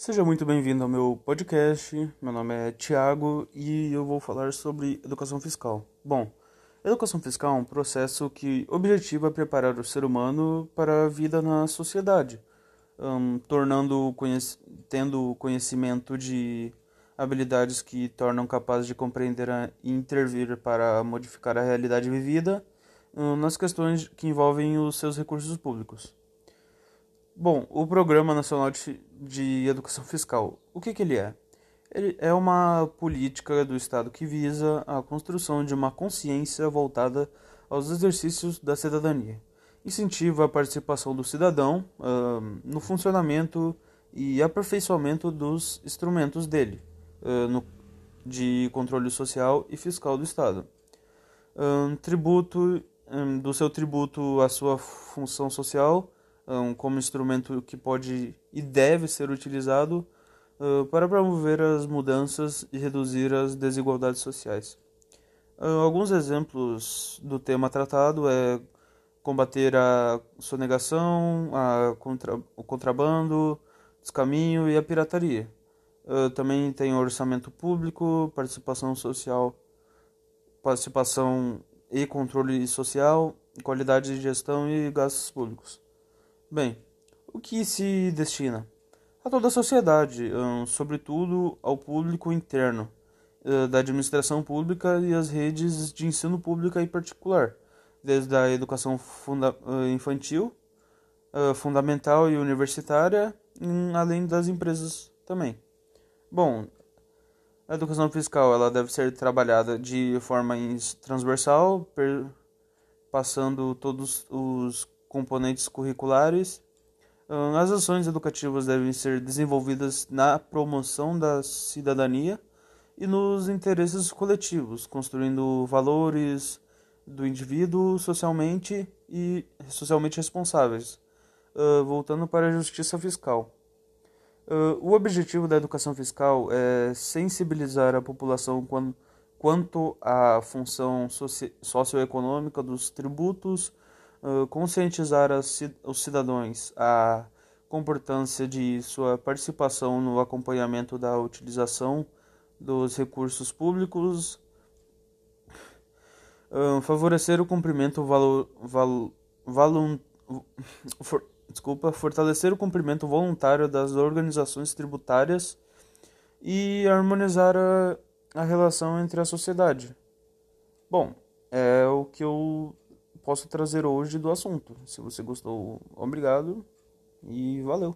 Seja muito bem-vindo ao meu podcast. Meu nome é Tiago e eu vou falar sobre educação fiscal. Bom, educação fiscal é um processo que objetiva preparar o ser humano para a vida na sociedade, um, tornando tendo conhecimento de habilidades que tornam capaz de compreender e intervir para modificar a realidade vivida um, nas questões que envolvem os seus recursos públicos. Bom, o Programa Nacional de Educação Fiscal, o que, que ele é? Ele é uma política do Estado que visa a construção de uma consciência voltada aos exercícios da cidadania. Incentiva a participação do cidadão uh, no funcionamento e aperfeiçoamento dos instrumentos dele, uh, no, de controle social e fiscal do Estado. Tributo, um, do seu tributo à sua função social como instrumento que pode e deve ser utilizado para promover as mudanças e reduzir as desigualdades sociais. Alguns exemplos do tema tratado é combater a sonegação, a contra, o contrabando, descaminho e a pirataria. Uh, também tem orçamento público, participação social, participação e controle social, qualidade de gestão e gastos públicos. Bem, o que se destina? A toda a sociedade, sobretudo ao público interno, da administração pública e as redes de ensino pública e particular, desde a educação funda infantil, fundamental e universitária, além das empresas também. Bom, a educação fiscal ela deve ser trabalhada de forma transversal, passando todos os componentes curriculares. As ações educativas devem ser desenvolvidas na promoção da cidadania e nos interesses coletivos, construindo valores do indivíduo socialmente e socialmente responsáveis. voltando para a justiça fiscal. o objetivo da educação fiscal é sensibilizar a população quanto à função socioeconômica dos tributos conscientizar os cidadãos a importância de sua participação no acompanhamento da utilização dos recursos públicos, favorecer o cumprimento valo, val, valun, for, desculpa, fortalecer o cumprimento voluntário das organizações tributárias e harmonizar a, a relação entre a sociedade. Bom, é o que eu posso trazer hoje do assunto. Se você gostou, obrigado e valeu.